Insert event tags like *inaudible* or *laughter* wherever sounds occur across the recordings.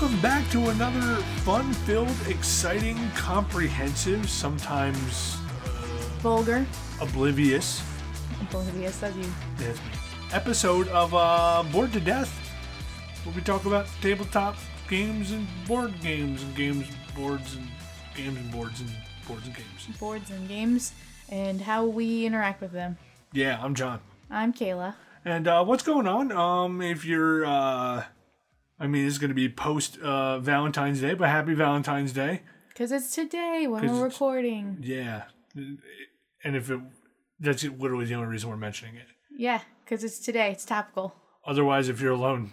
Welcome back to another fun filled, exciting, comprehensive, sometimes Vulgar. oblivious Oblivious of you. that's me, episode of uh, Bored to Death, where we talk about tabletop games and board games and games, boards and games and boards and boards and games. Boards and games and how we interact with them. Yeah, I'm John. I'm Kayla. And uh, what's going on? Um, if you're, uh, I mean, it's going to be post uh, Valentine's Day, but happy Valentine's Day. Because it's today when we're recording. Yeah, and if it, that's literally the only reason we're mentioning it. Yeah, because it's today. It's topical. Otherwise, if you're alone,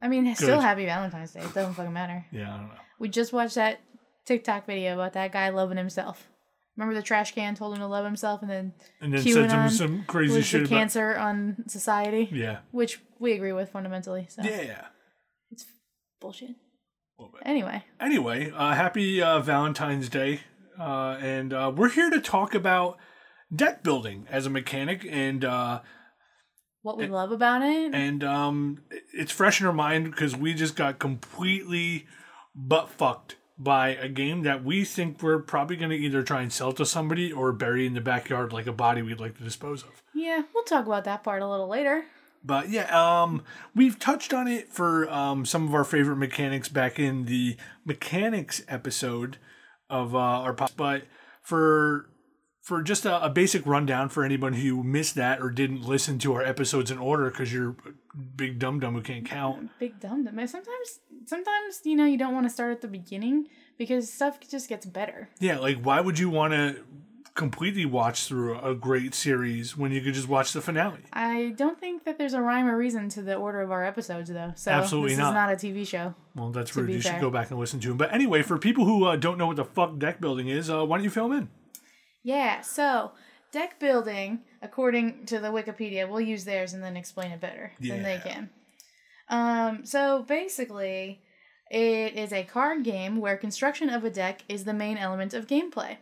I mean, still happy Valentine's Day. It doesn't fucking matter. yeah, I don't know. We just watched that TikTok video about that guy loving himself. Remember the trash can told him to love himself and then And then some, QAnon some crazy shit the about. cancer on society, Yeah, which we agree with fundamentally. So yeah. It's bullshit. Anyway, Anyway, uh, happy uh, Valentine's Day, uh, and uh, we're here to talk about deck building as a mechanic, and uh, what we love about it. and um, it's fresh in our mind because we just got completely butt fucked by a game that we think we're probably going to either try and sell to somebody or bury in the backyard like a body we'd like to dispose of. yeah, we'll talk about that part a little later. But yeah, um, we've touched on it for um, some of our favorite mechanics back in the mechanics episode of uh, our podcast. But for for just a, a basic rundown for anyone who missed that or didn't listen to our episodes in order because you're a big dum dum who can't count. big dumb dumb. Sometimes, sometimes you know you don't want to start at the beginning because stuff just gets better. Yeah, like why would you want to completely watch through a great series when you could just watch the finale? I don't think that there's a rhyme or reason to the order of our episodes, though. So Absolutely this not. is not a TV show. Well, that's rude. You should go back and listen to them. But anyway, for people who uh, don't know what the fuck deck building is, uh, why don't you fill 'em in? Yeah. So deck building, according to the Wikipedia, we'll use theirs and then explain it better than they Yeah. can. Um. So basically, it is a card game where construction of a deck is the main element of gameplay.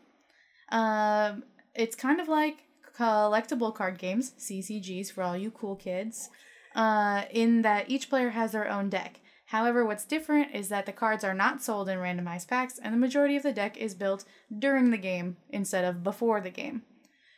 Um, it's kind of like collectible card games, CCGs for all you cool kids, uh, in that each player has their own deck. However, what's different is that the cards are not sold in randomized packs, and the majority of the deck is built during the game instead of before the game.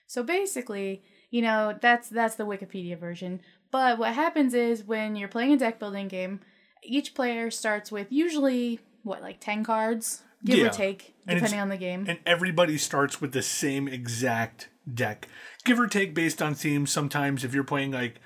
So basically, you know, that's that's the Wikipedia version. But what happens is when you're playing a deck building game, each player starts with usually what like 10 cards, give Yeah. or take, depending on the game. and everybody starts with the same exact deck give or take based on themes sometimes if you're playing like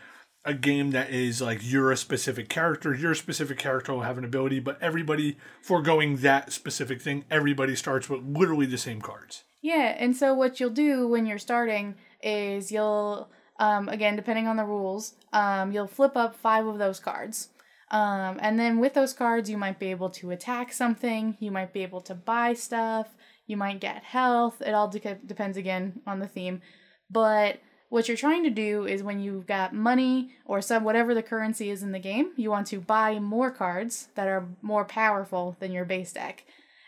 a game that is like you're a specific character your specific character will have an ability but everybody foregoing that specific thing everybody starts with literally the same cards Yeah, and so what you'll do when you're starting is you'll, um, again, depending on the rules, um, you'll flip up five of those cards. Um, and then with those cards, you might be able to attack something, you might be able to buy stuff, you might get health. It all de- depends again on the theme. But what you're trying to do is when you've got money or some whatever the currency is in the game, you want to buy more cards that are more powerful than your base deck.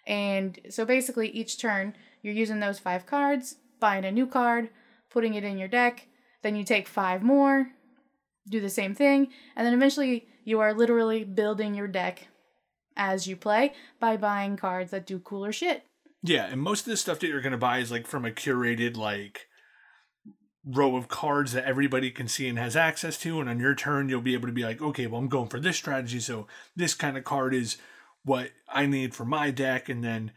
And so basically, each turn, you're using those five cards, buying a new card, putting it in your deck. Then you take five more, do the same thing, and then eventually you are literally building your deck as you play by buying cards that do cooler shit. yeah and most of the stuff that you're going to buy is like from a curated like row of cards that everybody can see and has access to and on your turn you'll be able to be like okay well i'm going for this strategy so this kind of card is what i need for my deck and then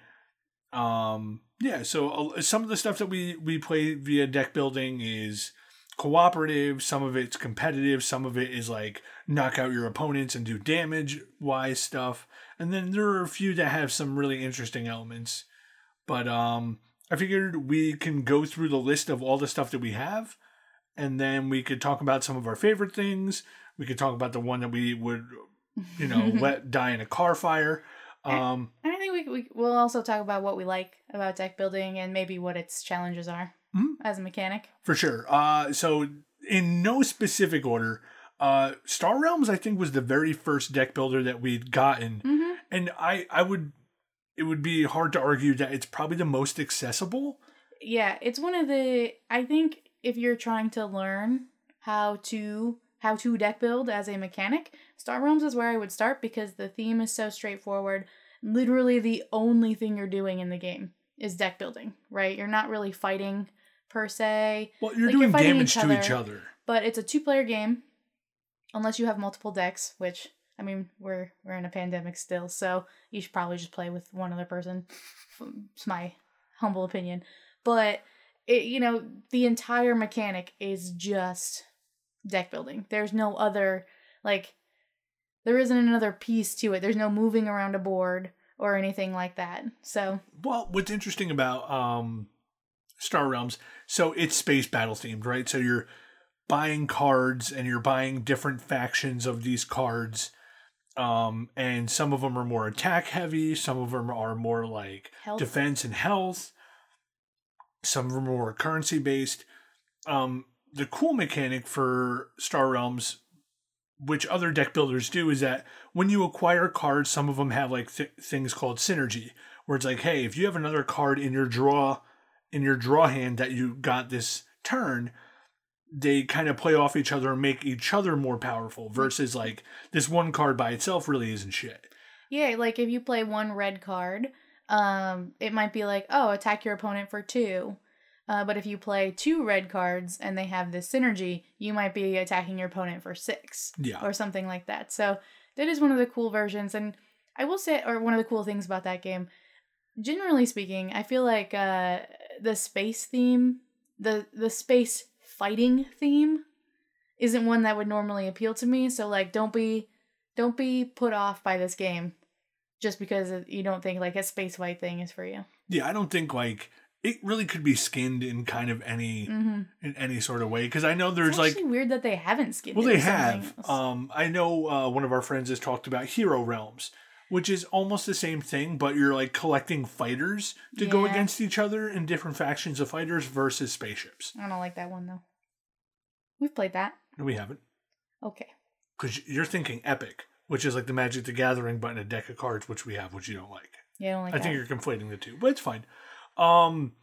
um yeah so uh, some of the stuff that we we play via deck building is cooperative some of it's competitive some of it is like knock out your opponents and do damage wise stuff and then there are a few that have some really interesting elements but um I figured we can go through the list of all the stuff that we have, and then we could talk about some of our favorite things. We could talk about the one that we would, you know, *laughs* let die in a car fire. Um, And I think we, we we'll also talk about what we like about deck building and maybe what its challenges are Mhm. as a mechanic. for sure. Uh, so in no specific order, uh, Star Realms I think was the very first deck builder that we'd gotten, Mm-hmm. and I I would it would be hard to argue that it's probably the most accessible. Yeah, it's one of the. I think if you're trying to learn how to how to deck build as a mechanic, Star Realms is where I would start because the theme is so straightforward. Literally, the only thing you're doing in the game is deck building, right? You're not really fighting per se. Well, you're Like, you're doing damage each to each other. other. but it's a two player game unless you have multiple decks which i mean we're we're in a pandemic still so you should probably just play with one other person it's my humble opinion but it you know the entire mechanic is just deck building there's no other like there isn't another piece to it there's no moving around a board or anything like that so Well, what's interesting about um, Star Realms, so it's space battle themed, right? So you're buying cards and you're buying different factions of these cards. Um, and some of them are more attack heavy, some of them are more like health defense and health. Some of them are more currency based. Um, the cool mechanic for Star Realms, which other deck builders do, is that when you acquire cards, some of them have like th- things called synergy, where it's like, hey, if you have another card in your draw, in your draw hand that you got this turn, they kind of play off each other and make each other more powerful. Versus like this one card by itself really isn't shit. Yeah, like if you play one red card, um, it might be like, oh, attack your opponent for two. Uh, but if you play two red cards and they have this synergy, you might be attacking your opponent for six Yeah. or something like that. So that is one of the cool versions. And I will say, or one of the cool things about that game, generally speaking, I feel like uh, the space theme, the the space fighting theme, isn't one that would normally appeal to me. So like, don't be don't be put off by this game just because you don't think like a space fight thing is for you. Yeah, I don't think like it really could be skinned in kind of any Mm-hmm. in any sort of way because I know there's it's like weird that they haven't skinned. well they have else. um I know uh, one of our friends has talked about Hero Realms which is almost the same thing but you're like collecting fighters to go against each other in different factions of fighters versus spaceships. I don't like that one though. We've played that. No, we haven't Okay. because you're thinking Epic, which is like the Magic the Gathering but in a deck of cards, which we have, which you don't like. Yeah, I don't like I that. think you're conflating the two, but it's fine. Um,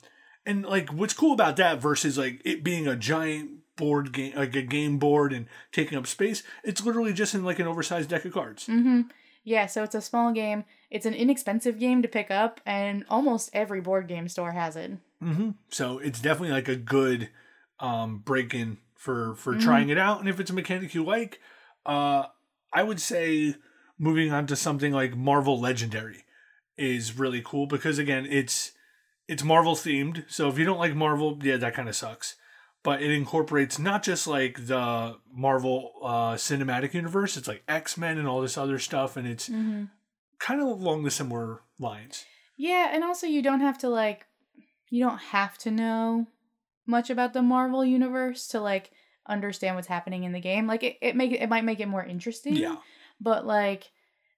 and like what's cool about that versus like it being a giant board game, like a game board and taking up space, it's literally just in like an oversized deck of cards. Mm-hmm. Yeah, so it's a small game. It's an inexpensive game to pick up, and almost every board game store has it. Mm-hmm. So it's definitely like a good um break in for for Mhm. trying it out. And if it's a mechanic you like, uh, I would say moving on to something like Marvel Legendary is really cool because again, it's it's Marvel themed. So if you don't like Marvel, yeah, that kind of sucks. But it incorporates not just like the Marvel uh, cinematic universe, it's like X Men and all this other stuff, and it's Mm-hmm. kind of along the similar lines. Yeah, and also you don't have to like, you don't have to know much about the Marvel universe to like understand what's happening in the game. Like it, it make it might make it more interesting. Yeah. but like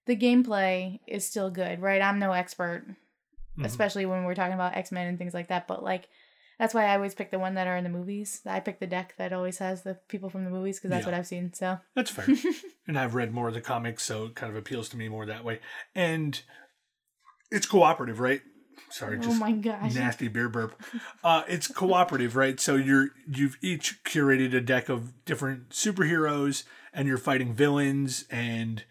the gameplay is still good, right? I'm no expert, Mhm. especially when we're talking about X Men and things like that. But like, that's why I always pick the one that are in the movies. I pick the deck that always has the people from the movies because that's Yeah. what I've seen. So That's fair. *laughs* and I've read more of the comics, so it kind of appeals to me more that way. And it's cooperative, right? Sorry, oh just my gosh, nasty beer burp. *laughs* Uh, it's cooperative, right? So you're you've each curated a deck of different superheroes, and you're fighting villains and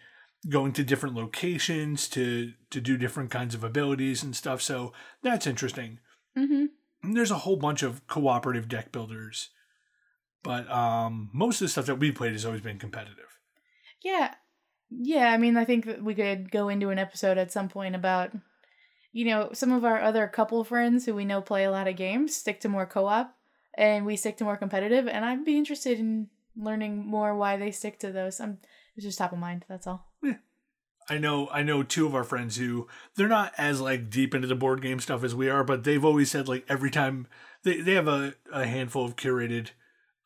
going to different locations to to do different kinds of abilities and stuff. So that's interesting. hmm And there's a whole bunch of cooperative deck builders, but um, most of the stuff that we played has always been competitive. yeah, yeah. I mean, I think that we could go into an episode at some point about. You know, some of our other couple friends who we know play a lot of games stick to more co-op, and we stick to more competitive. And I'd be interested in learning more why they stick to those. I'm it's just top of mind. That's all. I know I know two of our friends who they're not as like deep into the board game stuff as we are, but they've always said like every time they, they have a, a handful of curated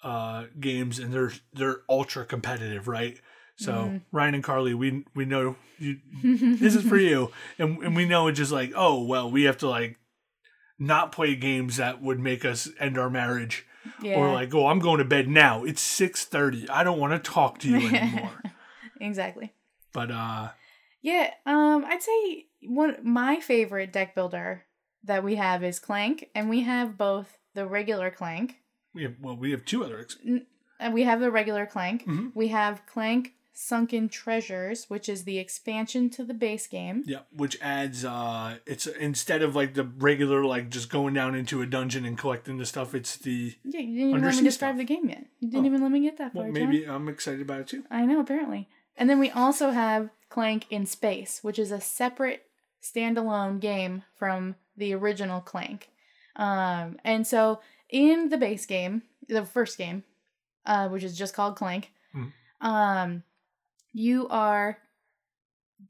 uh games and they're they're ultra competitive, right? So Mhm. Ryan and Carly, we we know you this is for you. *laughs* And and we know it's just like, oh well, we have to like not play games that would make us end our marriage. yeah. Or like, oh, I'm going to bed now. It's six thirty. I don't want to talk to you *laughs* anymore. exactly. but uh Yeah, um, I'd say one my favorite deck builder that we have is Clank, and we have both the regular Clank. we have well we have two other ex- and we have the regular Clank. Mhm. We have Clank Sunken Treasures, which is the expansion to the base game. Yeah, which adds uh it's instead of like the regular like just going down into a dungeon and collecting the stuff, it's the Yeah, you didn't even let me describe stuff. the game yet. You didn't Oh. even let me get that far. well John. maybe I'm excited about it too. I know, apparently. And then we also have Clank in Space, which is a separate standalone game from the original Clank. Um, and so in the base game, the first game, uh, which is just called Clank, Mhm. um, you are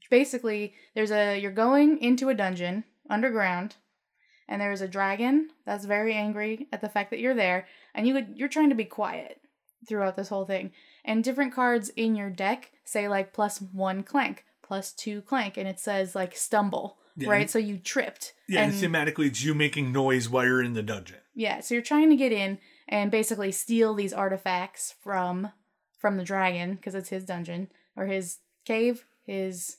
basically there's a you're going into a dungeon underground and there's a dragon that's very angry at the fact that you're there and you would you're trying to be quiet throughout this whole thing and different cards in your deck say like plus one clank plus two clank and it says like stumble Yeah, right so you tripped Yeah, and, and thematically it's you making noise while you're in the dungeon. yeah so you're trying to get in and basically steal these artifacts from from the dragon because it's his dungeon or his cave his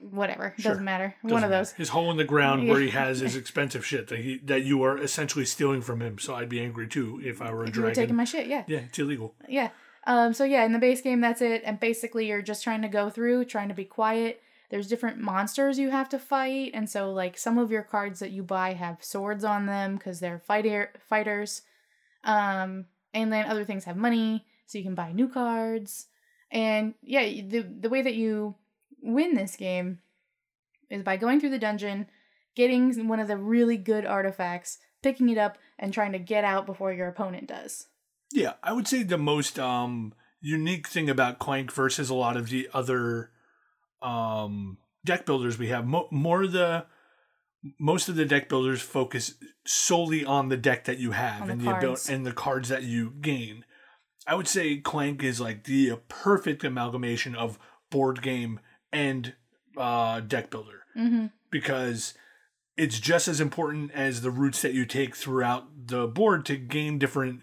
whatever Sure. doesn't matter one Doesn't of those. His hole in the ground where he has his *laughs* expensive shit that he that you are essentially stealing from him. So I'd be angry too if I were a if you were dragon. taking my shit yeah yeah, it's illegal. Yeah. Um, so yeah, in the base game, that's it. And basically, you're just trying to go through, trying to be quiet. There's different monsters you have to fight, and so like some of your cards that you buy have swords on them because they're fighter fighters. Um, and then other things have money, so you can buy new cards. And yeah, the the way that you win this game is by going through the dungeon, getting one of the really good artifacts, picking it up, and trying to get out before your opponent does. Yeah, I would say the most um unique thing about Clank versus a lot of the other um deck builders we have mo- more of the most of the deck builders focus solely on the deck that you have the and the ability cards. and the cards that you gain. I would say Clank is like the perfect amalgamation of board game and uh deck builder Mm-hmm. because it's just as important as the routes that you take throughout the board to gain different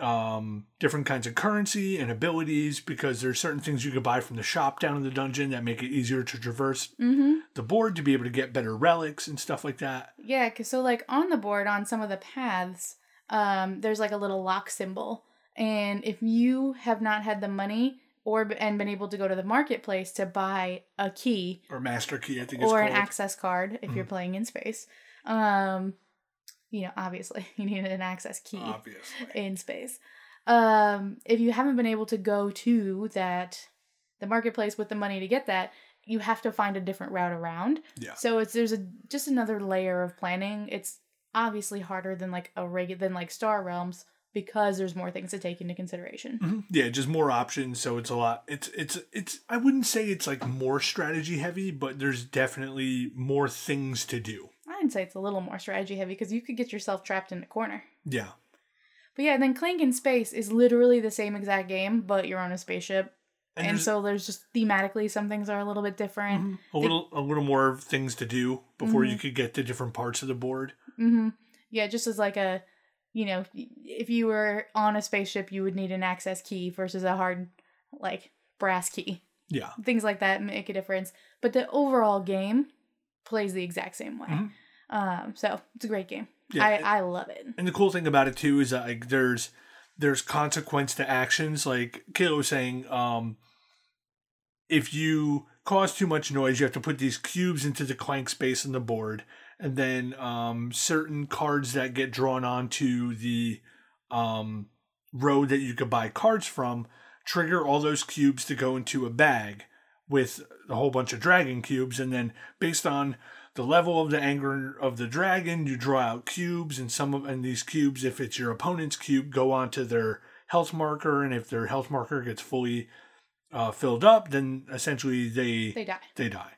um different kinds of currency and abilities because there's certain things you could buy from the shop down in the dungeon that make it easier to traverse Mm-hmm. the board to be able to get better relics and stuff like that Yeah, cause so like on the board on some of the paths, um, there's like a little lock symbol, and if you have not had the money or and been able to go to the marketplace to buy a key or master key i think or an access card if you're Mhm. playing in space, um, you know, obviously *laughs* you need an access key obviously in space. Um, if you haven't been able to go to that the marketplace with the money to get that, you have to find a different route around. yeah So it's there's a just another layer of planning. It's obviously harder than like a regular than like Star Realms because there's more things to take into consideration. Mhm. yeah just more options so it's a lot it's it's it's i wouldn't say it's like more strategy heavy but there's definitely more things to do I'd say it's a little more strategy heavy because you could get yourself trapped in a corner. yeah But yeah, then Clank in Space is literally the same exact game, but you're on a spaceship. And, there's- so there's just thematically some things are a little bit different. Mhm. a little a little more things to do before Mm-hmm. you could get to different parts of the board hmm Yeah, just as like a, you know, if you were on a spaceship, you would need an access key versus a hard, like, brass key. yeah Things like that make a difference. But the overall game plays the exact same way. Mhm. Um, so it's a great game. Yeah, it- I, I love it. and the cool thing about it too is that like there's there's consequence to actions like Kayla was saying um if you cause too much noise you have to put these cubes into the clank space on the board and then um certain cards that get drawn onto the um road that you could buy cards from trigger all those cubes to go into a bag with a whole bunch of dragon cubes and then based on the level of the anger of the dragon you draw out cubes and some of and these cubes if it's your opponent's cube go onto their health marker and if their health marker gets fully uh, filled up then essentially they They die. they die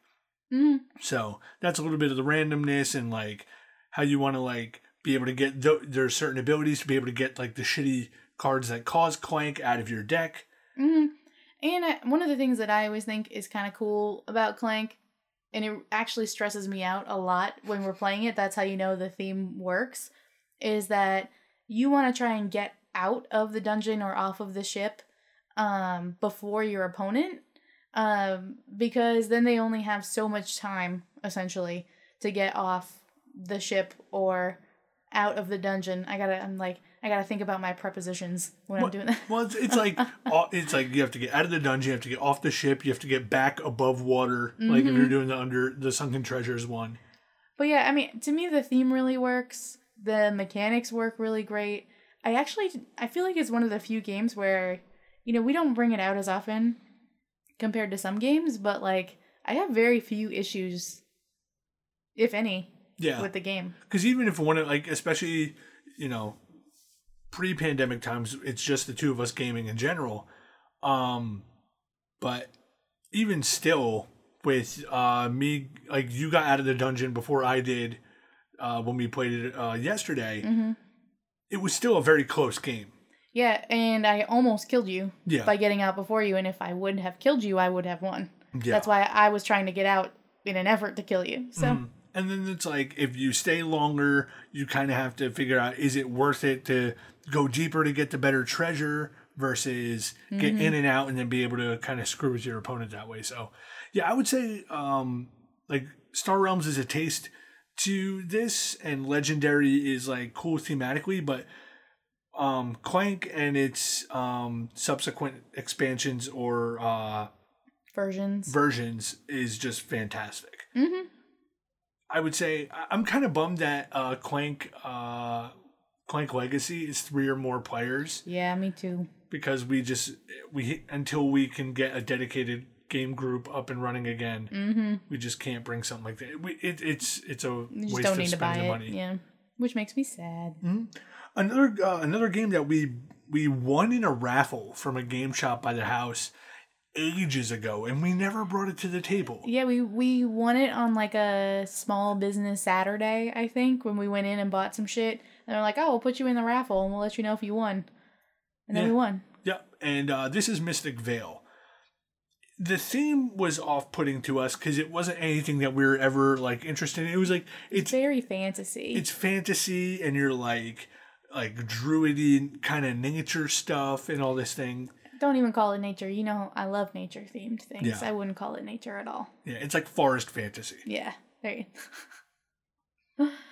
hmm so that's a little bit of the randomness and like how you want to like be able to get th- there's certain abilities to be able to get like the shitty cards that cause clank out of your deck hmm And uh, one of the things that I always think is kind of cool about Clank, and it actually stresses me out a lot when we're playing it, that's how you know the theme works, is that you want to try and get out of the dungeon or off of the ship um, before your opponent. Um, because then they only have so much time, essentially, to get off the ship or out of the dungeon, I gotta I'm like I gotta think about my prepositions when I'm doing that. Well, it's, it's like *laughs* it's like you have to get out of the dungeon, you have to get off the ship, you have to get back above water. Like if Mm-hmm. you're doing the under the sunken treasures one. But yeah, I mean, to me, the theme really works. The mechanics work really great. I actually, I feel like it's one of the few games where, you know, we don't bring it out as often compared to some games, but like, I have very few issues, if any, Yeah, with the game. because even if one of like especially you know pre-pandemic times, it's just the two of us gaming in general. Um, but even still, with uh me like you got out of the dungeon before I did uh when we played it uh yesterday. Mm-hmm. It was still a very close game. Yeah, and I almost killed you Yeah. by getting out before you, and if I would have killed you, I would have won. Yeah. That's why I was trying to get out in an effort to kill you. So, Mhm. And then it's like if you stay longer, you kind of have to figure out is it worth it to go deeper to get the better treasure versus get Mm-hmm. in and out and then be able to kind of screw with your opponent that way. So, yeah, I would say um like Star Realms is a taste to this and Legendary is like cool thematically, but um Clank and its um subsequent expansions or uh versions. versions is just fantastic. mm-hmm. I would say I'm kind of bummed that uh, Clank uh, Clank Legacy is three or more players Yeah, me too. because we just we until we can get a dedicated game group up and running again, Mm-hmm. we just can't bring something like that. We, it, it's it's a You waste don't of need to buy spending money. Yeah, which makes me sad. Another uh, another game that we we won in a raffle from a game shop by the house ages ago, and we never brought it to the table. Yeah, we we won it on like a small business Saturday, I think, when we went in and bought some shit. And they're like, "Oh, we'll put you in the raffle and we'll let you know if you won." And then Yeah. we won. Yep, and uh, this is Mystic Vale. The theme was off-putting to us because it wasn't anything that we were ever like interested in. It was like It's it's very fantasy. it's fantasy, and you're like like druidy kind of nature stuff and all this thing. Don't even call it nature. You know, I love nature themed things. Yeah. I wouldn't call it nature at all. Yeah, it's like forest fantasy. Yeah, there you. *laughs*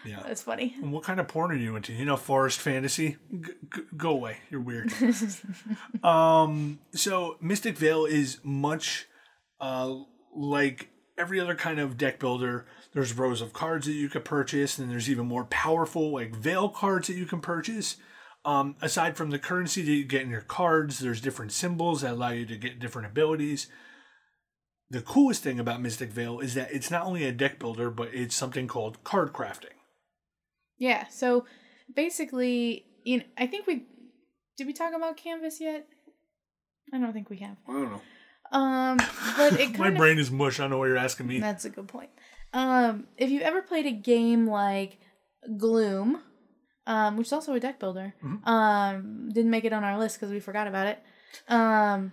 Yeah. That's funny. And what kind of porn are you into? You know, forest fantasy. G- g- go away. You're weird. *laughs* um. So Mystic Vale is much, uh, like every other kind of deck builder. There's rows of cards that you could purchase, and there's even more powerful like Vale cards that you can purchase. Um, aside from the currency that you get in your cards, there's different symbols that allow you to get different abilities. The coolest thing about Mystic Vale is that it's not only a deck builder, but it's something called card crafting. Yeah. So basically, you know, I think we did we talk about Canvas yet? I don't think we have. I don't know. Um, but it *laughs* My of brain is mush. I don't know what you're asking me. That's a good point. Um, if you've ever played a game like Gloom, um, which is also a deck builder, Mhm. um, didn't make it on our list because we forgot about it. Um,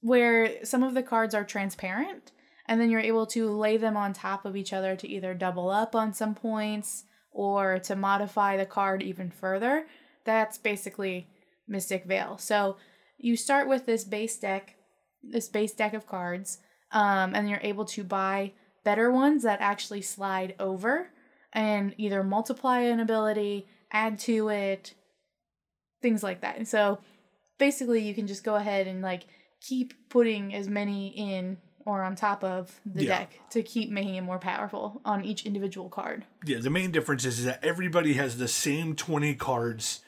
where some of the cards are transparent, and then you're able to lay them on top of each other to either double up on some points or to modify the card even further. That's basically Mystic Vale. So you start with this base deck, this base deck of cards, um, and you're able to buy better ones that actually slide over and either multiply an ability, add to it, things like that. And so basically, you can just go ahead and like keep putting as many in or on top of the Yeah. deck to keep making it more powerful on each individual card. Yeah, the main difference is that everybody has the same 20 cards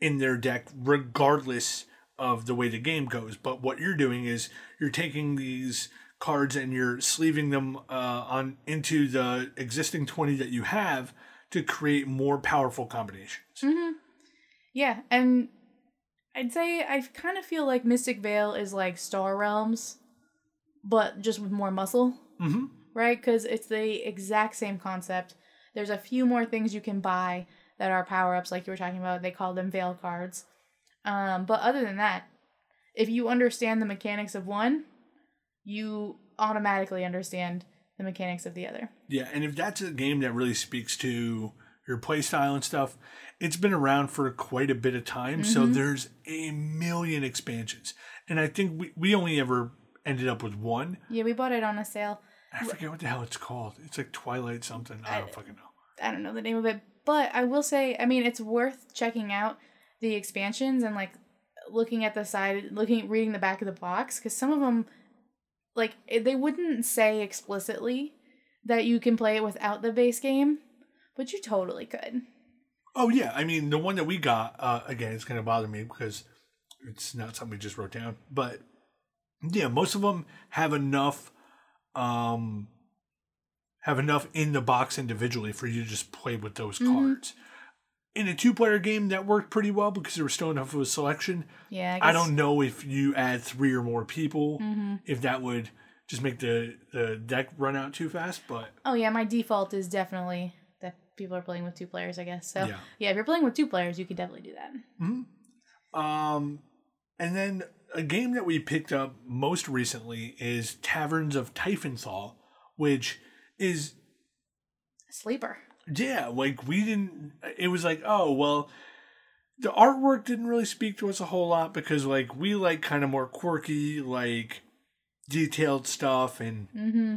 in their deck, regardless of the way the game goes. But what you're doing is you're taking these cards and you're sleeving them uh, on into the existing 20 that you have to create more powerful combinations. Yeah, and I'd say I kind of feel like Mystic Vale is like Star Realms, but just with more muscle, Mm-hmm. right? Because it's the exact same concept. There's a few more things you can buy that are power ups, like you were talking about. They call them Vale cards. Um, but other than that, if you understand the mechanics of one, you automatically understand the mechanics of the other. Yeah, and if that's a game that really speaks to your playstyle and stuff, it's been around for quite a bit of time. So mm-hmm. there's a million expansions. And I think we, we only ever ended up with one. Yeah, we bought it on a sale. I forget what the hell it's called. It's like Twilight something. I don't fucking know. I don't know the name of it, But I will say, I mean, it's worth checking out the expansions and like looking at the side, looking reading the back of the box because some of them, like eh, they wouldn't say explicitly that you can play it without the base game, but you totally could. Oh yeah, I mean the one that we got uh, again, it's gonna bother me because it's not something we just wrote down. But yeah, most of them have enough, um, have enough in the box individually for you to just play with those Mhm. cards. In a two-player game, that worked pretty well because there was still enough of a selection. Yeah, I don't know if you add three or more people, hmm if that would just make the the deck run out too fast. But Oh yeah, my default is definitely that people are playing with two players. I guess so. Yeah. Yeah, if you're playing with two players, you could definitely do that. Hmm. Um, and then a game that we picked up most recently is Taverns of Tiefenthal, which is a Sleeper. Yeah, like we didn't. It was like oh well, the artwork didn't really speak to us a whole lot because like we like kind of more quirky, like detailed stuff and Mm-hmm.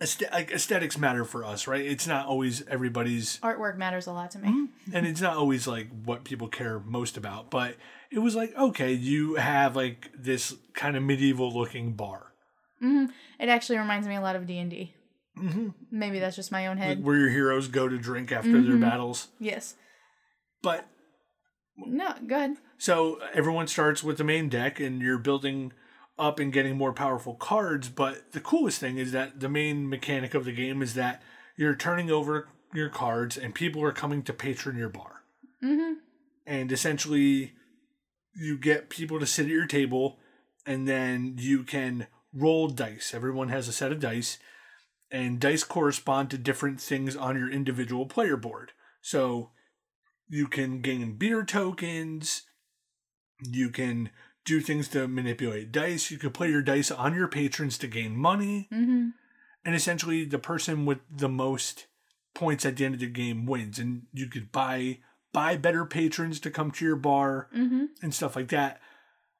aesthet- like aesthetics matter for us, right? It's not always everybody's Artwork matters a lot to me. Mm-hmm. and it's not always like what people care most about but it was like okay you have like this kind of medieval looking bar hmm It actually reminds me a lot of D and D. mm-hmm. Maybe that's just my own like head. where your heroes go to drink after their Mhm. battles yes. but No. Good. so everyone starts with the main deck and you're building up and getting more powerful cards but the coolest thing is that the main mechanic of the game is that you're turning over your cards and people are coming to patron your bar Mm-hmm. and essentially you get people to sit at your table and then you can roll dice everyone has a set of dice and dice correspond to different things on your individual player board so you can gain beer tokens you can do things to manipulate dice you can play your dice on your patrons to gain money Mm-hmm. and essentially the person with the most points at the end of the game wins and you could buy buy better patrons to come to your bar Mm-hmm. and stuff like that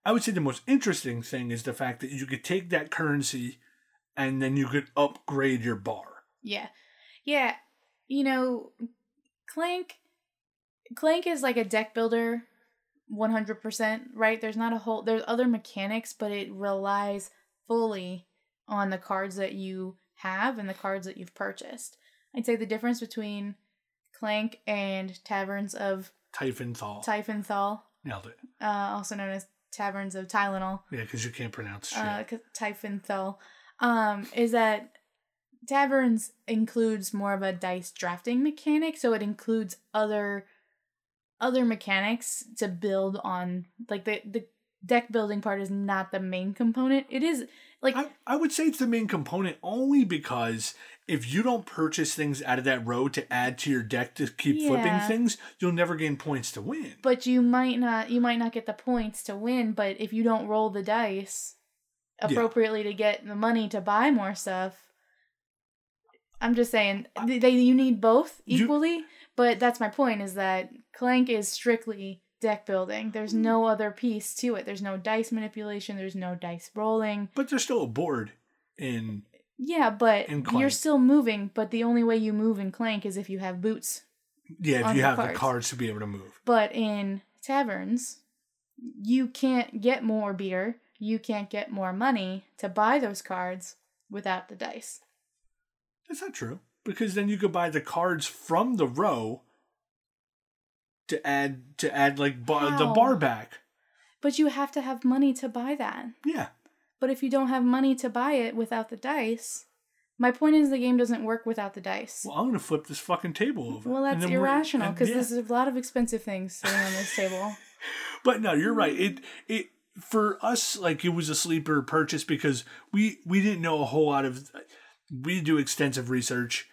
i would say the most interesting thing is the fact that you could take that currency and then you could upgrade your bar Yeah. Yeah. You know, Clank Clank is like a deck builder 100%, right? There's not a whole there's other mechanics, but it relies fully on the cards that you have and the cards that you've purchased. I'd say the difference between Clank and Taverns of Typhonthal. Typhonthal, Nailed it. uh, also known as Taverns of Tylenol, Yeah, because you can't pronounce shit. uh, Typhonthal, um, is that Taverns includes more of a dice drafting mechanic, so it includes other other mechanics to build on. Like the the deck building part is not the main component. It is like I, I would say it's the main component only because if you don't purchase things out of that row to add to your deck to keep flipping things, you'll never gain points to win. but you might not you might not get the points to win, but if you don't roll the dice appropriately to get the money to buy more stuff, I'm just saying they, they you need both You- equally, but that's my point is that Clank is strictly deck building. There's no other piece to it. There's no dice manipulation, there's no dice rolling. But there's still a board in Yeah, but In you're still moving, but the only way you move in Clank is if you have boots. yeah, if you the have the cards. cards to be able to move. But in taverns, you can't get more beer, you can't get more money to buy those cards without the dice. That's not true. Because then you could buy the cards from the row to add to add like bar, the bar back. But you have to have money to buy that. Yeah. But if you don't have money to buy it without the dice, my point is the game doesn't work without the dice. Well, I'm gonna flip this fucking table over. Well, that's irrational because yeah. there's a lot of expensive things sitting on this table. *laughs* But no, you're right. It it for us like it was a sleeper purchase because we we didn't know a whole lot of. We do extensive research.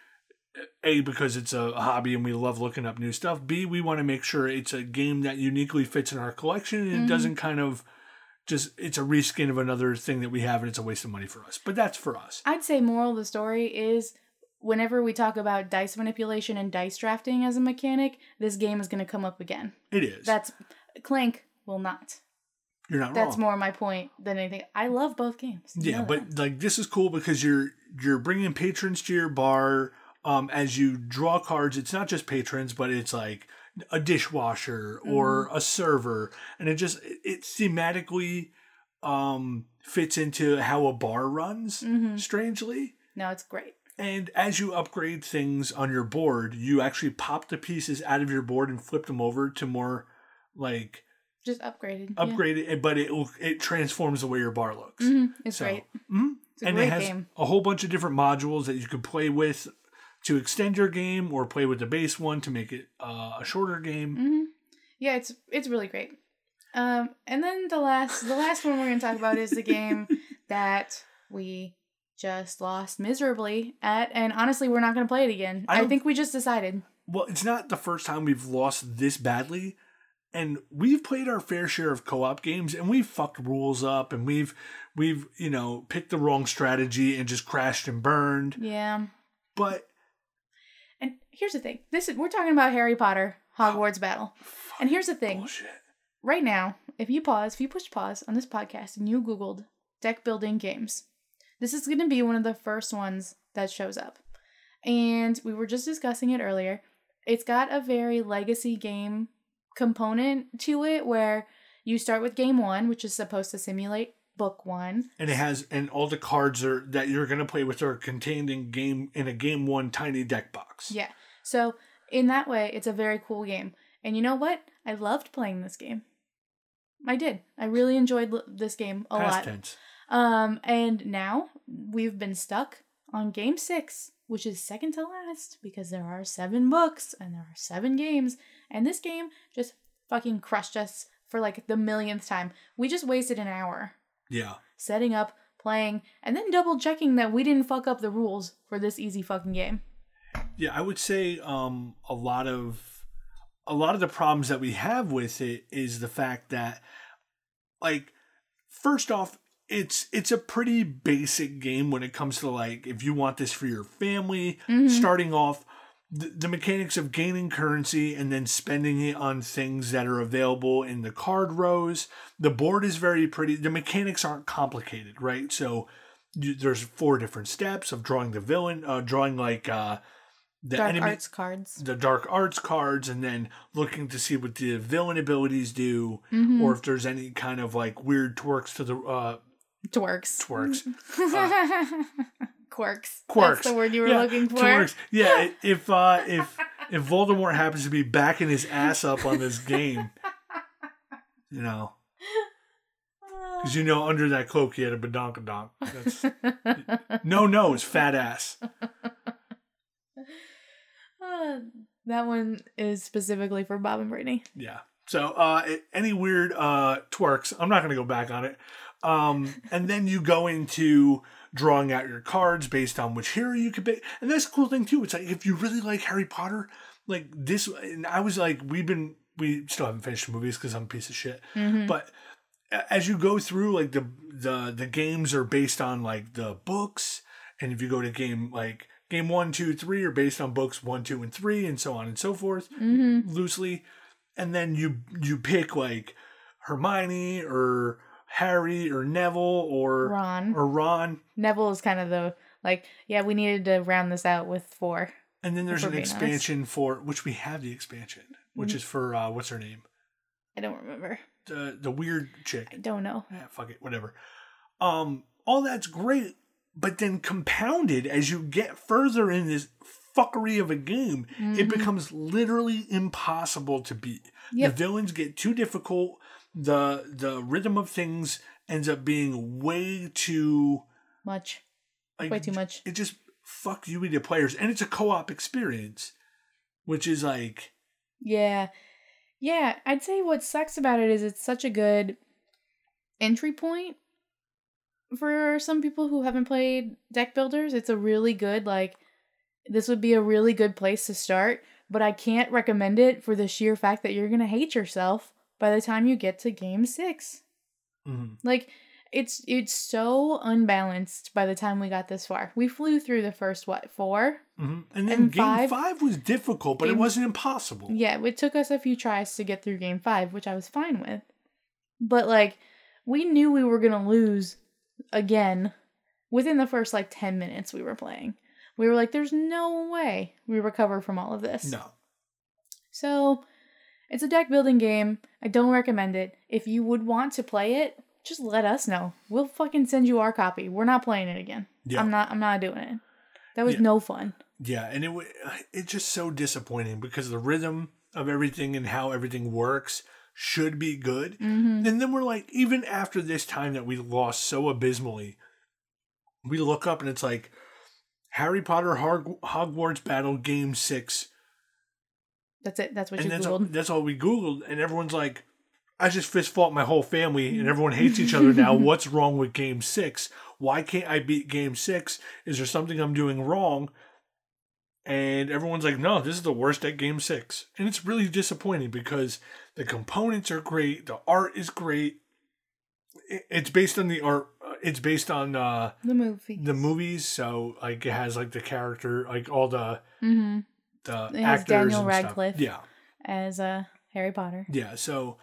A because it's a hobby and we love looking up new stuff. B we want to make sure it's a game that uniquely fits in our collection and it Mhm. doesn't kind of just it's a reskin of another thing that we have and it's a waste of money for us. But that's for us. I'd say moral of the story is whenever we talk about dice manipulation and dice drafting as a mechanic, this game is going to come up again. It is. That's Clank will not. You're not That's wrong. more my point than anything. I love both games. You Yeah, but that. like this is cool because you're you're bringing patrons to your bar um, as you draw cards, it's not just patrons, but it's like a dishwasher or a server, and it just it, it thematically um, fits into how a bar runs. Mm-hmm. Strangely, No, it's great. and as you upgrade things on your board, you actually pop the pieces out of your board and flip them over to more like Just upgraded. upgraded, but it it transforms the way your bar looks. Yeah. hmm It's So, great. mhm. It's a and great it has game. a whole bunch of different modules that you can play with to extend your game, or play with the base one to make it uh, a shorter game. hmm Yeah, it's it's really great. Um, and then the last the last one we're gonna talk about is the game *laughs* that we just lost miserably at, and honestly, we're not gonna play it again. I I, think we just decided. Well, it's not the first time we've lost this badly. And we've played our fair share of co-op games and we've fucked rules up and we've we've, you know, picked the wrong strategy and just crashed and burned. Yeah. But And here's the thing: this is we're talking about Harry Potter Hogwarts Battle. And here's the thing: bullshit. right now, if you pause, if you push pause on this podcast and you Googled deck building games, this is going to be one of the first ones that shows up. And we were just discussing it earlier. It's got a very legacy game component to it where you start with game one, which is supposed to simulate book one. And it has and all the cards are that you're gonna play with are contained in game in a game one tiny deck box. Yeah. So, in that way, it's a very cool game. And you know what? I loved playing this game. I did. I really enjoyed l- this game a Past lot. tense. Um, and now we've been stuck on game six, which is second to last because there are seven books and there are seven games. And this game just fucking crushed us for like the millionth time. We just wasted an hour Yeah. setting up, playing, and then double checking that we didn't fuck up the rules for this easy fucking game. Yeah, I would say um, a lot of a lot of the problems that we have with it is the fact that, like, first off, it's it's a pretty basic game when it comes to like if you want this for your family. Mhm. Starting off, the, the mechanics of gaining currency and then spending it on things that are available in the card rows. The board is very pretty. The mechanics aren't complicated, right? So there's four different steps of drawing the villain, uh, drawing like uh, the Dark enemy, arts cards. the dark arts cards, and then looking to see what the villain abilities do, Mhm. or if there's any kind of like weird twerks to the uh, Twerks. twerks. *laughs* Quirks. Quirks. That's the word you were yeah, looking for. Twerks. Yeah, *laughs* if uh, if if Voldemort happens to be backing his ass up on this game, you know, *laughs* because you know under that cloak he had a badonkadonk. That's *laughs* no, no, it's fat ass. Uh, that one is specifically for Bob and Brittany. Yeah. So uh, any weird uh, twerks, I'm not going to go back on it. Um, and then you go into drawing out your cards based on which hero you could pick. And that's a cool thing too. It's like if you really like Harry Potter, like this. And I was like, we've been we still haven't finished the movies because I'm a piece of shit. Mhm. But as you go through, like the the the games are based on like the books, and if you go to game like game one, two, three are based on books one, two, and three, and so on and so forth Mm-hmm. loosely, and then you you pick like Hermione or Harry or Neville or Ron. or Ron, Neville is kind of the like, yeah, we needed to round this out with four. and then there's an we're honest. expansion for which we have the expansion, which Mhm. is for uh, what's her name, I don't remember. the the weird chick. I don't know. Yeah, fuck it, whatever. Um, all that's great, but then compounded as you get further in this fuckery of a game, it Mhm. becomes literally impossible to beat. Yep. The villains get too difficult. The the rhythm of things ends up being way too Much. like Way too much. It just fuck you with the players, and it's a co-op experience, which is like Yeah. Yeah, I'd say what sucks about it is it's such a good entry point for some people who haven't played deck builders. It's a really good like this would be a really good place to start, but I can't recommend it for the sheer fact that you're going to hate yourself by the time you get to game 6. mhm. Like it's it's so unbalanced by the time we got this far. We flew through the first what, 4? Mhm. and then And game five- five, was difficult, but it wasn't impossible. Yeah, it took us a few tries to get through game five, which I was fine with. But like, we knew we were gonna lose again within the first like 10 minutes we were playing. We were like, there's no way we recover from all of this. No. So it's a deck building game. I don't recommend it. If you would want to play it, just let us know. We'll fucking send you our copy. We're not playing it again. Yeah. I'm not I'm not doing it. That was Yeah. no fun. Yeah, and it wa- it's just so disappointing because the rhythm of everything and how everything works should be good. Mm-hmm. And then we're like, even after this time that we lost so abysmally, we look up and it's like Harry Potter Hog- Hogwarts Battle Game Six, That's it. That's what and you that's all, googled. that's all we googled, and everyone's like, I just fist fought my whole family, and everyone hates each other now. *laughs* What's wrong with Game Six? Why can't I beat Game Six? Is there something I'm doing wrong? And everyone's like, no, this is the worst at Game Six, and it's really disappointing because the components are great, the art is great. It's based on the art. uh, It's based on uh, The movie. the movies, so like it has like the character, like all the mm-hmm. The It actors Daniel Radcliffe. Stuff. Yeah, As uh Harry Potter. yeah. So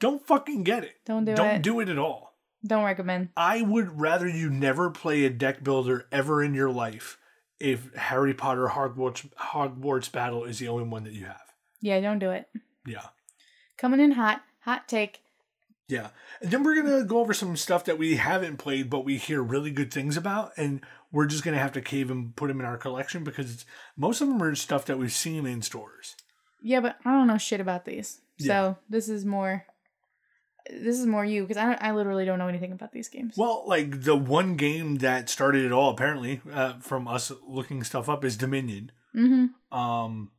don't fucking get it. Don't do don't it. do it at all. Don't recommend. I would rather you never play a deck builder ever in your life if Harry Potter Hogwarts Hogwarts Battle is the only one that you have. Yeah, don't do it. Yeah. Coming in hot. Hot take. Yeah. And then we're going to go over some stuff that we haven't played but we hear really good things about and we're just going to have to cave and put them in our collection because it's, most of them are stuff that we've seen in stores. Yeah, but I don't know shit about these. So this is more. This is more you because I don't, I literally don't know anything about these games. Well, like the one game that started it all apparently uh, from us looking stuff up is Dominion. Mm-hmm. Um,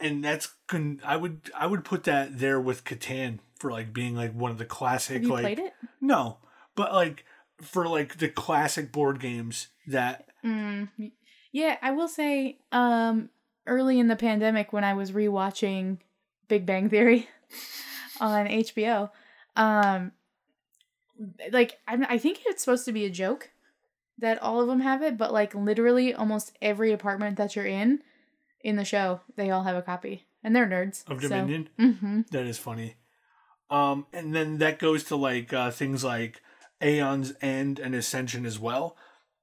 and that's con- I would I would put that there with Catan for like being like one of the classic Have you like played it? no, but like for like the classic board games that Mm, yeah, I will say, um, early in the pandemic when I was rewatching Big Bang Theory *laughs* on HBO, um, like I, I think it's supposed to be a joke that all of them have it, but like literally almost every apartment that you're in in the show, they all have a copy, and they're nerds. of so- Dominion Mhm. that is funny. Um, and then that goes to like uh, things like Aeon's End and Ascension as well.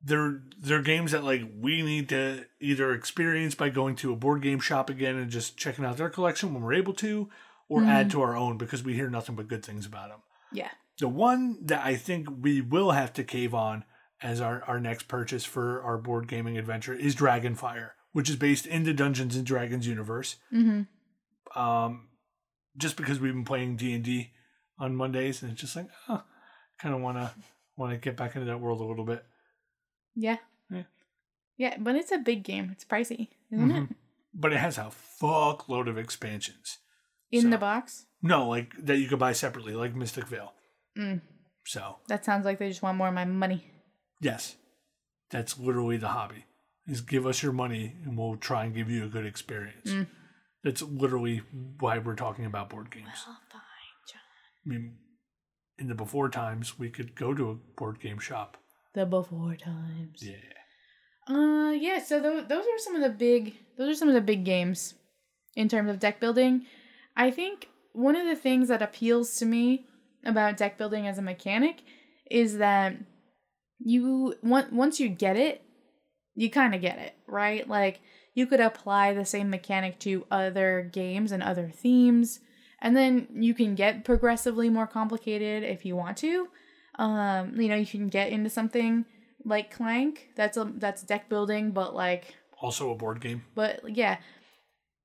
They're they're games that like we need to either experience by going to a board game shop again and just checking out their collection when we're able to, or add to our own because we hear nothing but good things about them. Yeah. The one that I think we will have to cave on as our, our next purchase for our board gaming adventure is Dragonfire, which is based in the Dungeons and Dragons universe. Mm-hmm. Um, just because we've been playing D and D on Mondays, and it's just like, oh, kind of want to want to get back into that world a little bit. Yeah. Yeah. Yeah, but it's a big game. It's pricey, isn't it? Mhm. But it has a fuckload of expansions. In So- the box. No, like that you could buy separately, like Mystic Vale. Mm, So that sounds like they just want more of my money. yes, that's literally the hobby. Is give us your money and we'll try and give you a good experience. Mm. That's literally why we're talking about board games. Well, fine, John. I mean, in the before times, we could go to a board game shop. The before times. Yeah. Uh, yeah. So th- those are some of the big. Those are some of the big games in terms of deck building. I think one of the things that appeals to me about deck building as a mechanic is that you on- once you get it, you kind of get it, right? Like you could apply the same mechanic to other games and other themes, and then you can get progressively more complicated if you want to. Um, you know, you can get into something like Clank. That's a that's deck building, but like, Also a board game. but yeah,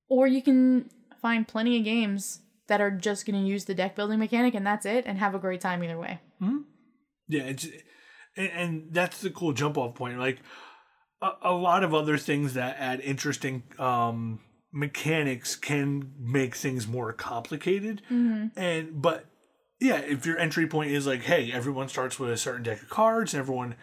or you can find plenty of games that are just going to use the deck building mechanic and that's it, and have a great time either way. Hmm. Yeah, it's and, and that's the cool jump off point. Like a, a lot of other things that add interesting um, mechanics can make things more complicated. Mm-hmm. And but yeah, if your entry point is like, hey, everyone starts with a certain deck of cards, and everyone,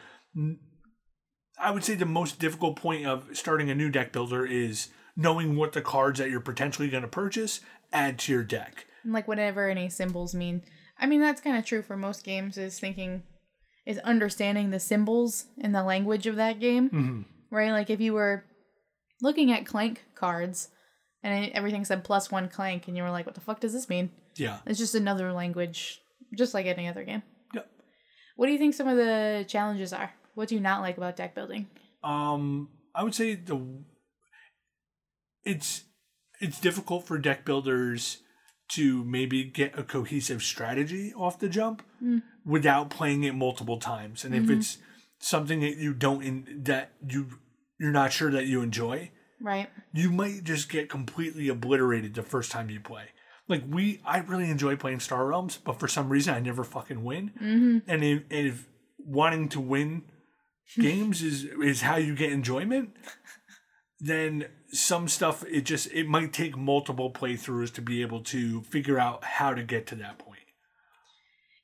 I would say the most difficult point of starting a new deck builder is knowing what the cards that you're potentially going to purchase add to your deck. like whatever any symbols mean. I mean, that's kind of true for most games. Is thinking, is understanding the symbols in the language of that game, hmm right? Like if you were looking at clank cards and everything said plus one clank, and you were like, "What the fuck does this mean?" Yeah. It's just another language, just like any other game. Yep. What do you think some of the challenges are? What do you not like about deck building? Um, I would say the it's it's difficult for deck builders to maybe get a cohesive strategy off the jump without playing it multiple times. And if it's something that you don't in, that you you're not sure that you enjoy, Right. you might just get completely obliterated the first time you play. Like we, I really enjoy playing Star Realms, but for some reason I never fucking win. Mm-hmm. And if, if wanting to win *laughs* games is is how you get enjoyment, then some stuff it just it might take multiple playthroughs to be able to figure out how to get to that point.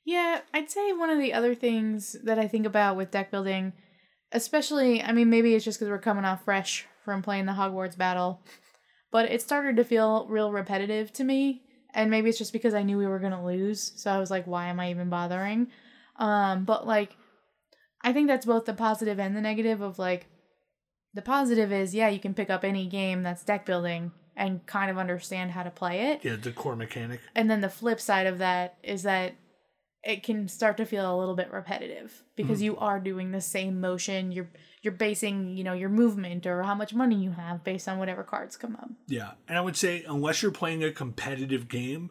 Yeah, I'd say one of the other things that I think about with deck building, especially, I mean, maybe it's just because we're coming off fresh from playing the Hogwarts battle, but it started to feel real repetitive to me. And maybe it's just because I knew we were going to lose. So I was like, why am I even bothering? Um, but like, I think that's both the positive and the negative of like, the positive is, yeah, you can pick up any game that's deck building and kind of understand how to play it. Yeah, the core mechanic. And then the flip side of that is that it can start to feel a little bit repetitive because Mm-hmm. you are doing the same motion. You're you're basing, you know, your movement or how much money you have based on whatever cards come up. Yeah, and I would say unless you're playing a competitive game,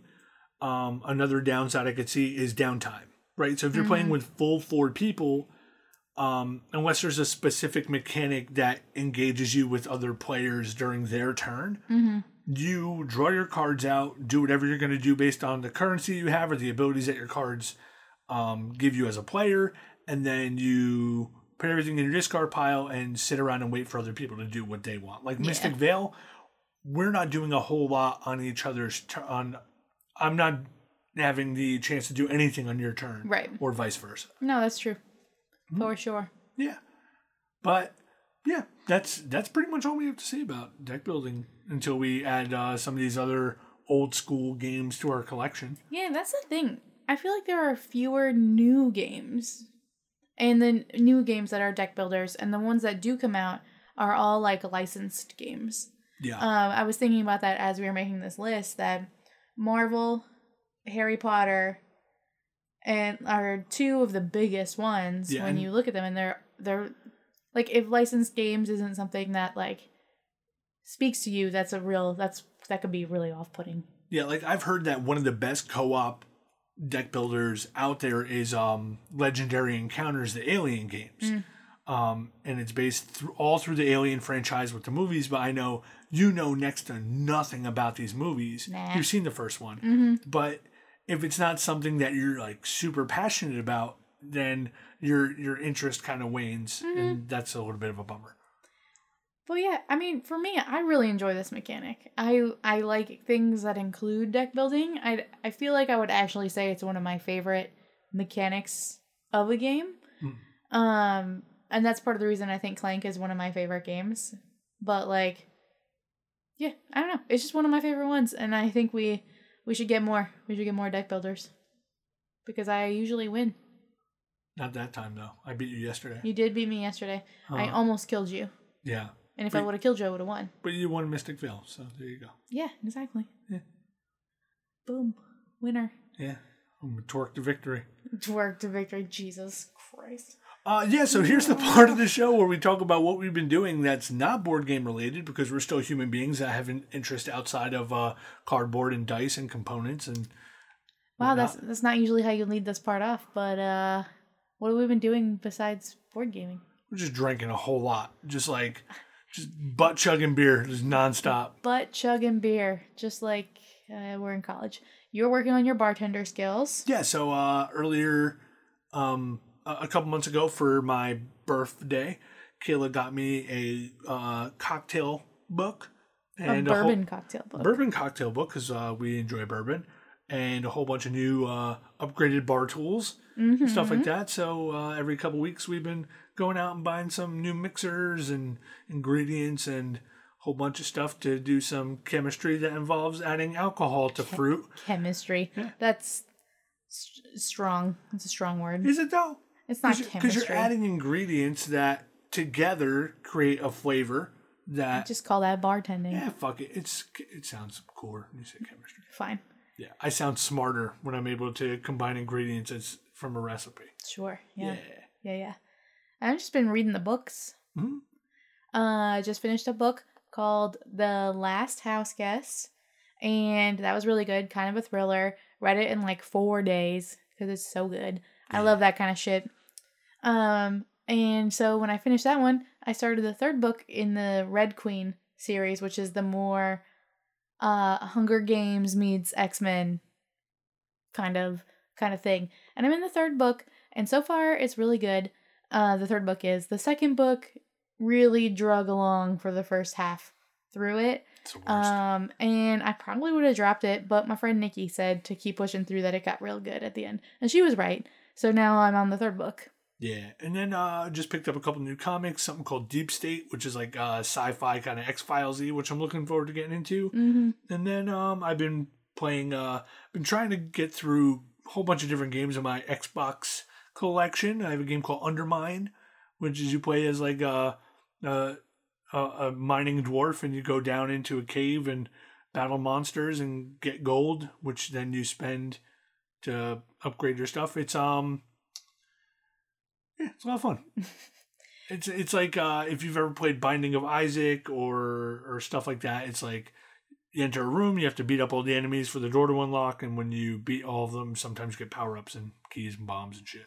um, another downside I could see is downtime. Right, so if you're playing with full four people, um, unless there's a specific mechanic that engages you with other players during their turn, you draw your cards out, do whatever you're going to do based on the currency you have or the abilities that your cards um, give you as a player, and then you put everything in your discard pile and sit around and wait for other people to do what they want. Like Mystic Vale, we're not doing a whole lot on each other's turn. On, I'm not having the chance to do anything on your turn, Right. Or vice versa. No, that's true. Mm-hmm. For sure. Yeah, but yeah, that's that's pretty much all we have to say about deck building until we add uh, some of these other old school games to our collection. Yeah, that's the thing. I feel like there are fewer new games. And the new games that are deck builders and the ones that do come out are all like licensed games. Yeah, Um, I was thinking about that as we were making this list that Marvel, Harry Potter, and are two of the biggest ones Yeah, when you look at them and they're they're like if licensed games isn't something that like speaks to you, that's a real that's that could be really off putting. yeah. Like I've heard that one of the best co-op deck builders out there is um, Legendary Encounters, the Alien games. Um, and it's based through, all through the Alien franchise with the movies. But I know you know next to nothing about these movies. Nah. You've seen the first one, but if it's not something that you're like super passionate about, then your your interest kind of wanes, and that's a little bit of a bummer. But yeah, I mean, for me, I really enjoy this mechanic. I I like things that include deck building. I I feel like I would actually say it's one of my favorite mechanics of a game. Um, and that's part of the reason I think Clank is one of my favorite games. But like, yeah, I don't know. It's just one of my favorite ones, and I think we we should get more. We should get more deck builders because I usually win. Not that time though. I beat you yesterday. You did beat me yesterday. I Uh, almost killed you, Yeah, and if I would have killed you, I would have won. but you won Mystic Vale, so there you go. Yeah, exactly. Yeah. Boom. Winner. Yeah, I'm a torque to victory. Twerk to victory. Jesus Christ. Uh, yeah, so here's the part of the show where we talk about what we've been doing that's not board game related because we're still human beings that have an interest outside of uh, cardboard and dice and components. And Wow, We're that's that's not usually how you lead this part off, but uh what have we been doing besides board gaming? we're just drinking a whole lot, just like just butt chugging beer, just nonstop. Butt chugging beer, just like uh, we're in college. You're working on your bartender skills. Yeah, so uh, earlier, um, a couple months ago for my birthday, Kayla got me a uh, cocktail book A and a whole- bourbon cocktail book. bourbon cocktail book because uh, we enjoy bourbon and a whole bunch of new uh, upgraded bar tools Mm-hmm. stuff like that so uh, every couple weeks we've been going out and buying some new mixers and ingredients and a whole bunch of stuff to do some chemistry that involves adding alcohol to fruit chemistry. That's s- strong. It's a strong word. is it though It's not because you're adding ingredients that together create a flavor that Just call that bartending. yeah fuck it it's it sounds cooler when you say chemistry Fine. Yeah, I sound smarter when I'm able to combine ingredients as from a recipe. Sure. Yeah. Yeah. Yeah, yeah. I've just been reading the books. Mhm. Uh, I just finished a book called The Last House Guest, and that was really good. Kind of a thriller. Read it in like four days because it's so good. I love that kind of shit. Um, and so when I finished that one, I started the third book in the Red Queen series, which is the more uh Hunger Games meets X-Men kind of kind of thing. And I'm in the third book, and so far it's really good. Uh the third book is. The second book really drug along for the first half through it. It's the worst. Um, and I probably would have dropped it, but my friend Nikki said to keep pushing through that it got real good at the end. And she was right. So now I'm on the third book. Yeah, and then uh, I just picked up a couple new comics, something called Deep State, which is like uh, sci-fi kind of X Files y, which I'm looking forward to getting into. Mm-hmm. And then um, I've been playing, uh, been trying to get through a whole bunch of different games in my Xbox collection. I have a game called Undermine, which is you play as like a, a, a, a mining dwarf, and you go down into a cave and battle monsters and get gold, which then you spend to upgrade your stuff. It's um, yeah, it's a lot of fun. *laughs* It's it's like uh, if you've ever played Binding of Isaac or or stuff like that. It's like you enter a room, you have to beat up all the enemies for the door to unlock, and when you beat all of them, sometimes you get power ups and keys and bombs and shit.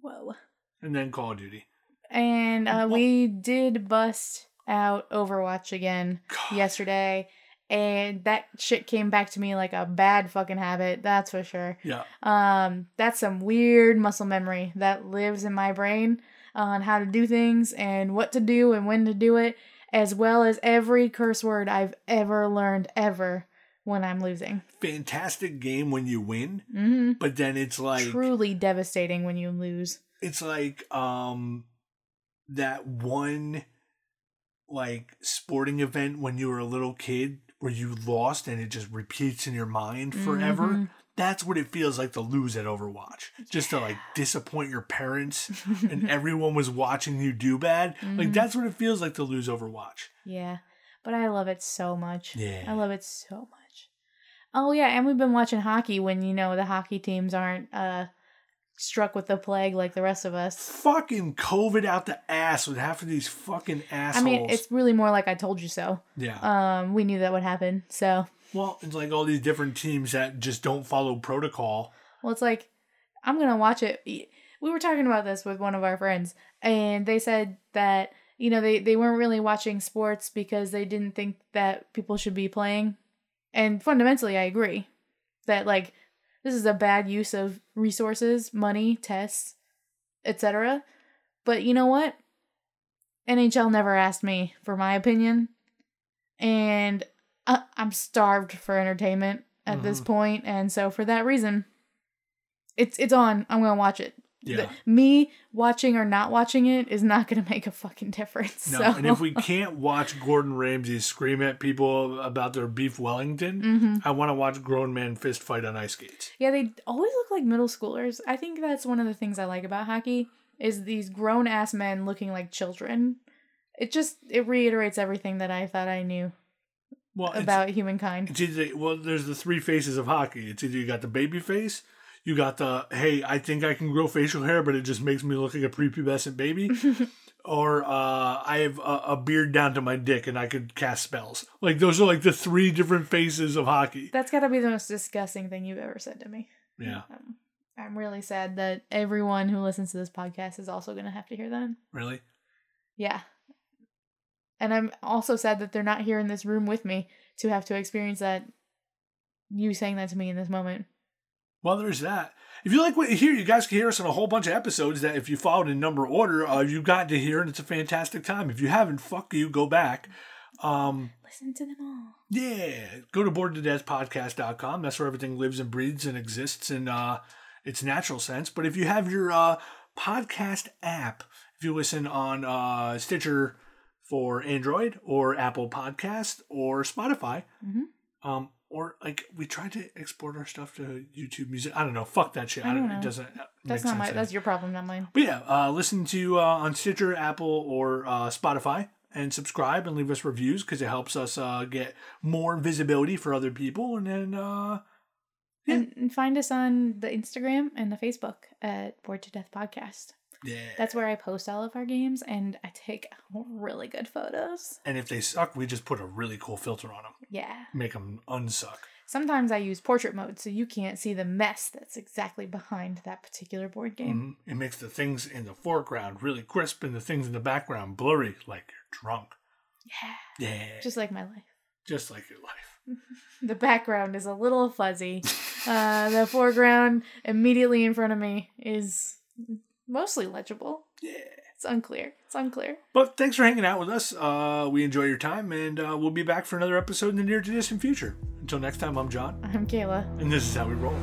Whoa. And then Call of Duty. And uh, we did bust out Overwatch again God. yesterday. And that shit came back to me like a bad fucking habit, that's for sure. Yeah. Um, that's some weird muscle memory that lives in my brain on how to do things and what to do and when to do it, as well as every curse word I've ever learned ever when I'm losing. Fantastic game when you win, hmm but then it's like Truly devastating when you lose. it's like um that one like sporting event when you were a little kid where you lost and it just repeats in your mind forever. Mhm. That's what it feels like to lose at Overwatch. Just to like disappoint your parents and *laughs* everyone was watching you do bad. Like Mhm. that's what it feels like to lose Overwatch. Yeah, but I love it so much. Yeah. I love it so much. Oh yeah, and we've been watching hockey when you know the hockey teams aren't uh struck with the plague like the rest of us. Fucking COVID out the ass with half of these fucking assholes. I mean, it's really more like I told you so. yeah. Um, we knew that would happen. So, well, it's like all these different teams that just don't follow protocol. well, it's like I'm gonna watch it. We were talking about this with one of our friends, and they said that you know they they weren't really watching sports because they didn't think that people should be playing, and fundamentally, I agree that like this is a bad use of resources, money, tests, etc. But you know what? NHL never asked me for my opinion, and I- I'm starved for entertainment at this Mhm. point, and so for that reason, it's it's on. I'm gonna watch it. Yeah. The- me watching or not watching it is not gonna make a fucking difference. No, so. and if we *laughs* can't watch Gordon Ramsay scream at people about their beef Wellington, Mhm. I want to watch grown men fist fight on ice skates. Yeah, they always look like middle schoolers. I think that's one of the things I like about hockey is these grown ass men looking like children. It just it reiterates everything that I thought I knew Well, it's, about humankind. it's either well, there's the three faces of hockey. It's either you got the baby face, you got the hey, I think I can grow facial hair, but it just makes me look like a prepubescent baby, *laughs* or uh, I have a, a beard down to my dick and I could cast spells. Like those are like the three different faces of hockey. That's got to be the most disgusting thing you've ever said to me. Yeah, Um, I'm really sad that everyone who listens to this podcast is also going to have to hear that. really. Yeah. And I'm also sad that they're not here in this room with me to have to experience that. You saying that to me in this moment. Well, there's that. If you like what you hear, you guys can hear us on a whole bunch of episodes that if you followed in number order, uh, you got to hear, and it's a fantastic time. If you haven't, fuck you, go back. Um, Listen to them all. yeah, go to boardtodeathpodcast.com. That's where everything lives and breathes and exists in uh, its natural sense. But if you have your uh, podcast app, if you listen on uh, Stitcher for Android or Apple Podcast or Spotify, Mhm. um, or like we tried to export our stuff to YouTube Music. I don't know. Fuck that shit. I I don't, don't It doesn't. uh, That's not my. That's your problem, not mine. But yeah, uh, listen to uh, on Stitcher, Apple, or uh, Spotify, and subscribe and leave us reviews because it helps us uh, get more visibility for other people. And then, uh, Yeah. And, and find us on the Instagram and the Facebook at Bored to Death Podcast. Yeah. That's where I post all of our games, and I take *laughs* really good photos. and if they suck, we just put a really cool filter on them, Yeah. make them unsuck. Sometimes I use portrait mode so you can't see the mess that's exactly behind that particular board game. Mhm. It makes the things in the foreground really crisp and the things in the background blurry, like you're drunk. Yeah. Yeah. Just, Just like my life. just like your life. *laughs* The background is a little fuzzy. uh, the foreground immediately in front of me is mostly legible. Yeah. It's unclear. It's unclear. But thanks for hanging out with us. Uh, we enjoy your time, and uh, we'll be back for another episode in the near to distant future. Until next time, I'm John, I'm Kayla. and this is how we roll.